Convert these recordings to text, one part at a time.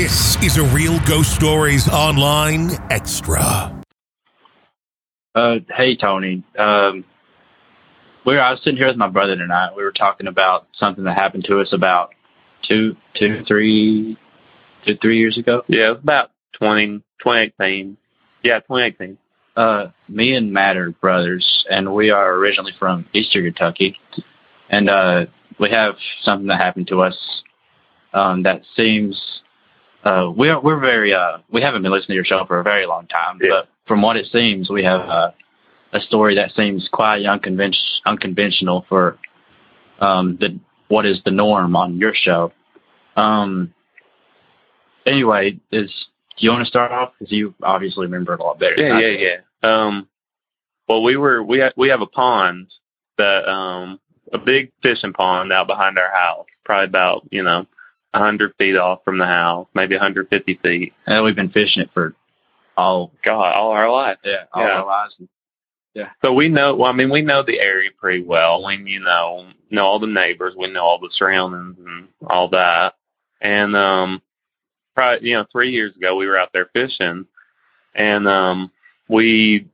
This is a Real Ghost Stories Online Extra. Uh, hey Tony. Um, we were, I was sitting here with my brother tonight. We were talking about something that happened to us about two, two, three, two, three years ago. Yeah, about 20, 2018. Yeah, 2018. Uh, me and Matt are brothers, and we are originally from Eastern Kentucky, and uh, we have something that happened to us um, that seems uh, we're we're very uh, we haven't been listening to your show for a very long time, Yeah. but from what it seems, we have uh, a story that seems quite unconven- unconventional for um, the what is the norm on your show. Um, anyway, is do you want to start off? Because you obviously remember it a lot better. Yeah, yeah, do. yeah. Um, well, we were we ha- we have a pond that um a big fishing pond out behind our house, probably about you know a hundred feet off from the house, maybe a hundred fifty feet. And we've been fishing it for all God, all our life. yeah all Yeah. our lives. Yeah. So we know. Well, I mean, we know the area pretty well. We you know know all the neighbors. We know all the surroundings and all that. And um, probably you know three years ago we were out there fishing, and um, we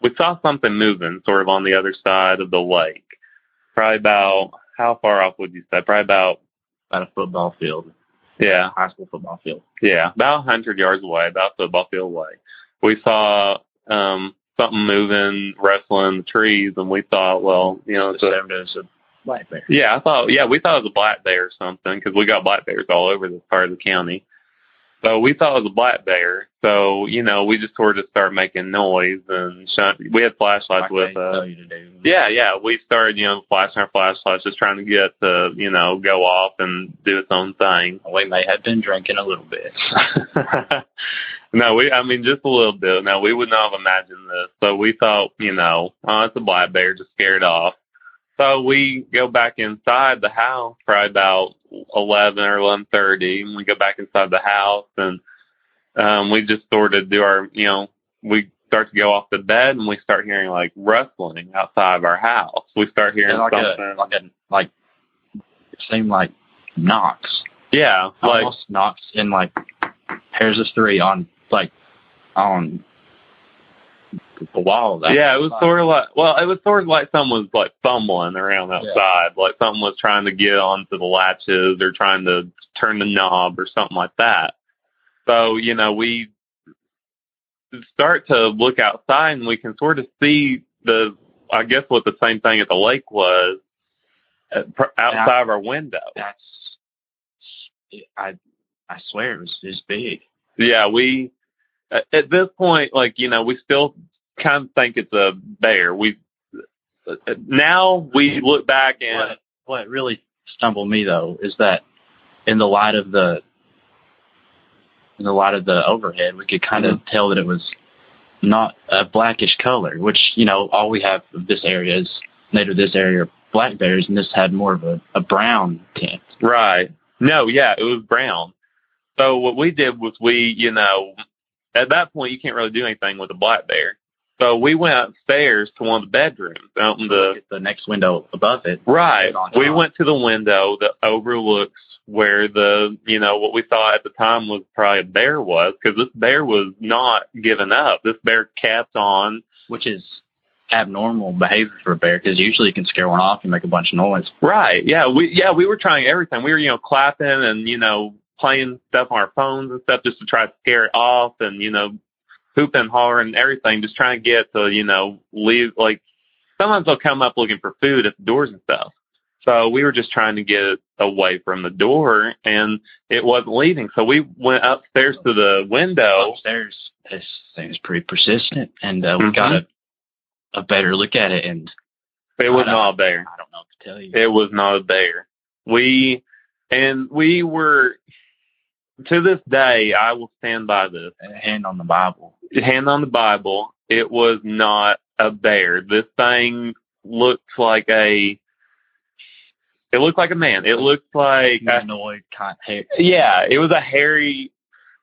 we saw something moving sort of on the other side of the lake. Probably about how far off would you say? Probably about About a football field, yeah high school football field. yeah, about a hundred yards away, about a football field away. We saw um something moving, wrestling the trees, and we thought, well, you know, it's a, It was a black bear. yeah, I thought, yeah, we thought it was a black bear or something because we got black bears all over this part of the county. So we thought it was a black bear. So you know, we just sort of started making noise and shun- we had flashlights Like with us. tell you to do. Yeah, yeah. We started, you know, flashing our flashlights, just trying to get to, you know, go off and do its own thing. We may have been drinking a little bit. no, we, I mean, just a little bit. No, we would not have imagined this. So we thought, you know, oh, it's a black bear, just scared off. So we go back inside the house, probably about 11 or 11.30, and we go back inside the house and, um, we just sort of do our, you know, we start to go off the bed and we start hearing like rustling outside of our house. We start hearing like something. a like a like it seemed like knocks, yeah, like, knocks in like pairs of three on like on the wall. That Yeah, it was sort of like well, it was sort of like someone was like fumbling around outside, like someone was trying to get onto the latches or trying to turn the knob or something like that. So you know, we start to look outside and we can sort of see the, I guess what the same thing at the lake was uh, pr- outside of our window. That's I I swear it was this big. Yeah, we at at this point, like you know, we still kind of think it's a bear. We now we look back and What what really stumbled me though is that in the light of the in the light of the overhead, we could kind of mm-hmm. tell that it was not a blackish color, which you know all we have of this area is native this area are black bears, and this had more of a, a brown tint. right. No, yeah, it was brown. So what we did was we, you know, at that point you can't really do anything with a black bear. So we went upstairs to one of the bedrooms out in the the next window above it. Right. We went to the window that overlooks where the, you know, what we thought at the time was probably a bear was, because this bear was not giving up. This bear kept on. which is abnormal behavior for a bear because usually you can scare one off and make a bunch of noise. Right. Yeah. We, yeah, we were trying everything. We were, you know, clapping and, you know, playing stuff on our phones and stuff just to try to scare it off and, you know, hooping, hollering, and everything, just trying to get to, you know, leave. Like sometimes they'll come up looking for food at the doors and stuff. So we were just trying to get away from the door and it wasn't leaving. So we went upstairs to the window. Upstairs, this thing is pretty persistent, and uh, we Mhm. got a a better look at it, and It was don't- a bear. I don't know what to tell you. It was not a bear. We, and we were, to this day, I will stand by this. hand on the Bible. Hand on the Bible, it was not a bear. This thing looked like a, it looked like a man. It looked like, Humanoid kind hair. yeah, it was a hairy,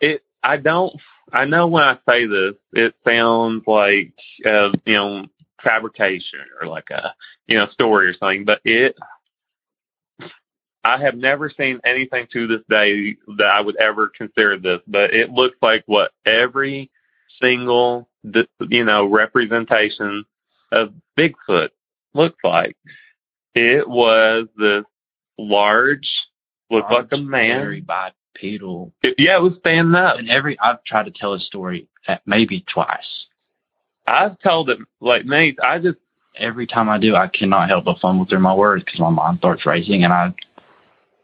it, I don't, I know when I say this, it sounds like, uh, you know, fabrication or like a, you know, story or something, but it, I have never seen anything to this day that I would ever consider this, but it looks like what every single, you know, representation of Bigfoot looks like. It was this large, looked like a man. Very bipedal. It- yeah, it was standing up. And every I've tried to tell a story at maybe twice. I've told it like Nate. I just Every time I do, I cannot help but fumble through my words because my mind starts racing, and I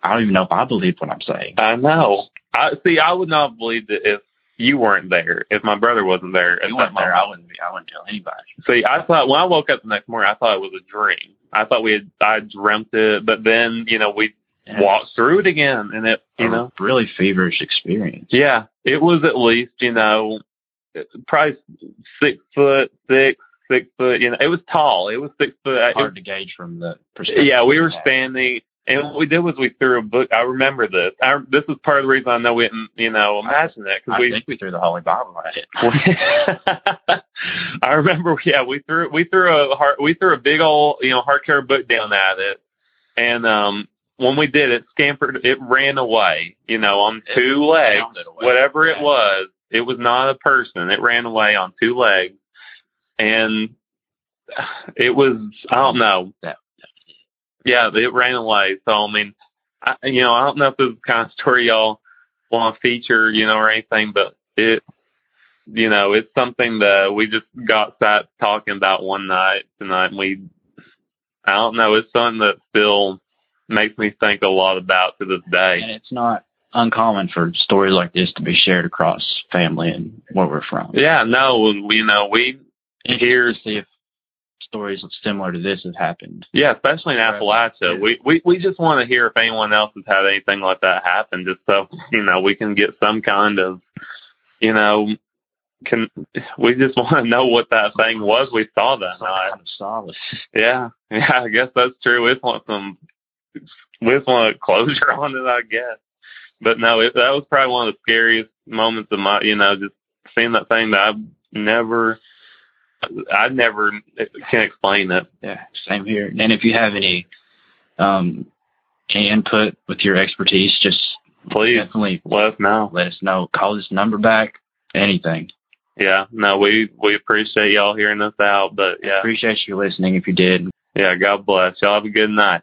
I don't even know if I believe what I'm saying. I know. I see. I would not believe that if you weren't there, if my brother wasn't there. If you weren't there. I wouldn't be. I wouldn't tell anybody. See, I thought when I woke up the next morning, I thought it was a dream. I thought we had I dreamt it, but then you know we And walked through it again, and it you a know really feverish experience. yeah, it was at least you know probably six foot six, six foot. You know, it was tall. It was six foot. Uh, it Hard to gauge from the perspective. Yeah, we were standing, and what we did was we threw a book. I remember this. I, this is part of the reason I know we didn't, you know, imagine that I because we. think we threw the Holy Bible at it. I remember, yeah, we threw we threw a hard, we threw a big old, you know, hardcover book down at it, and um, when we did it, scampered, it ran away, you know, on It two legs, whatever it was. It was not a person. It ran away on two legs, and it was I don't know. That- Yeah, it ran away. So I mean, I, you know, I don't know if this is the kind of story y'all want to feature, you know, or anything, but it, you know, it's something that we just got sat talking about one night tonight, and we, I don't know, it's something that still makes me think a lot about to this day. And it's not uncommon for stories like this to be shared across family and where we're from. Yeah, no, we- you know, we Here to see if stories similar to this have happened. Yeah, especially in Appalachia. Yeah. We, we we just want to hear if anyone else has had anything like that happen, just so you know we can get some kind of, you know, can we just want to know what that thing was we saw that Some night? kind of solace. Yeah, yeah, I guess that's true. We just want some, we just want closure on it, I guess. But no, it, that was probably one of the scariest moments of my, you know, just seeing that thing that I've never, I never can explain that. Yeah, same here. And if you have any um any input with your expertise, just Please definitely let us know. let us know. Call this number back. Anything. Yeah, no, we we appreciate y'all hearing us out, but yeah, Appreciate you listening if you did. yeah, God bless y'all. Have a good night.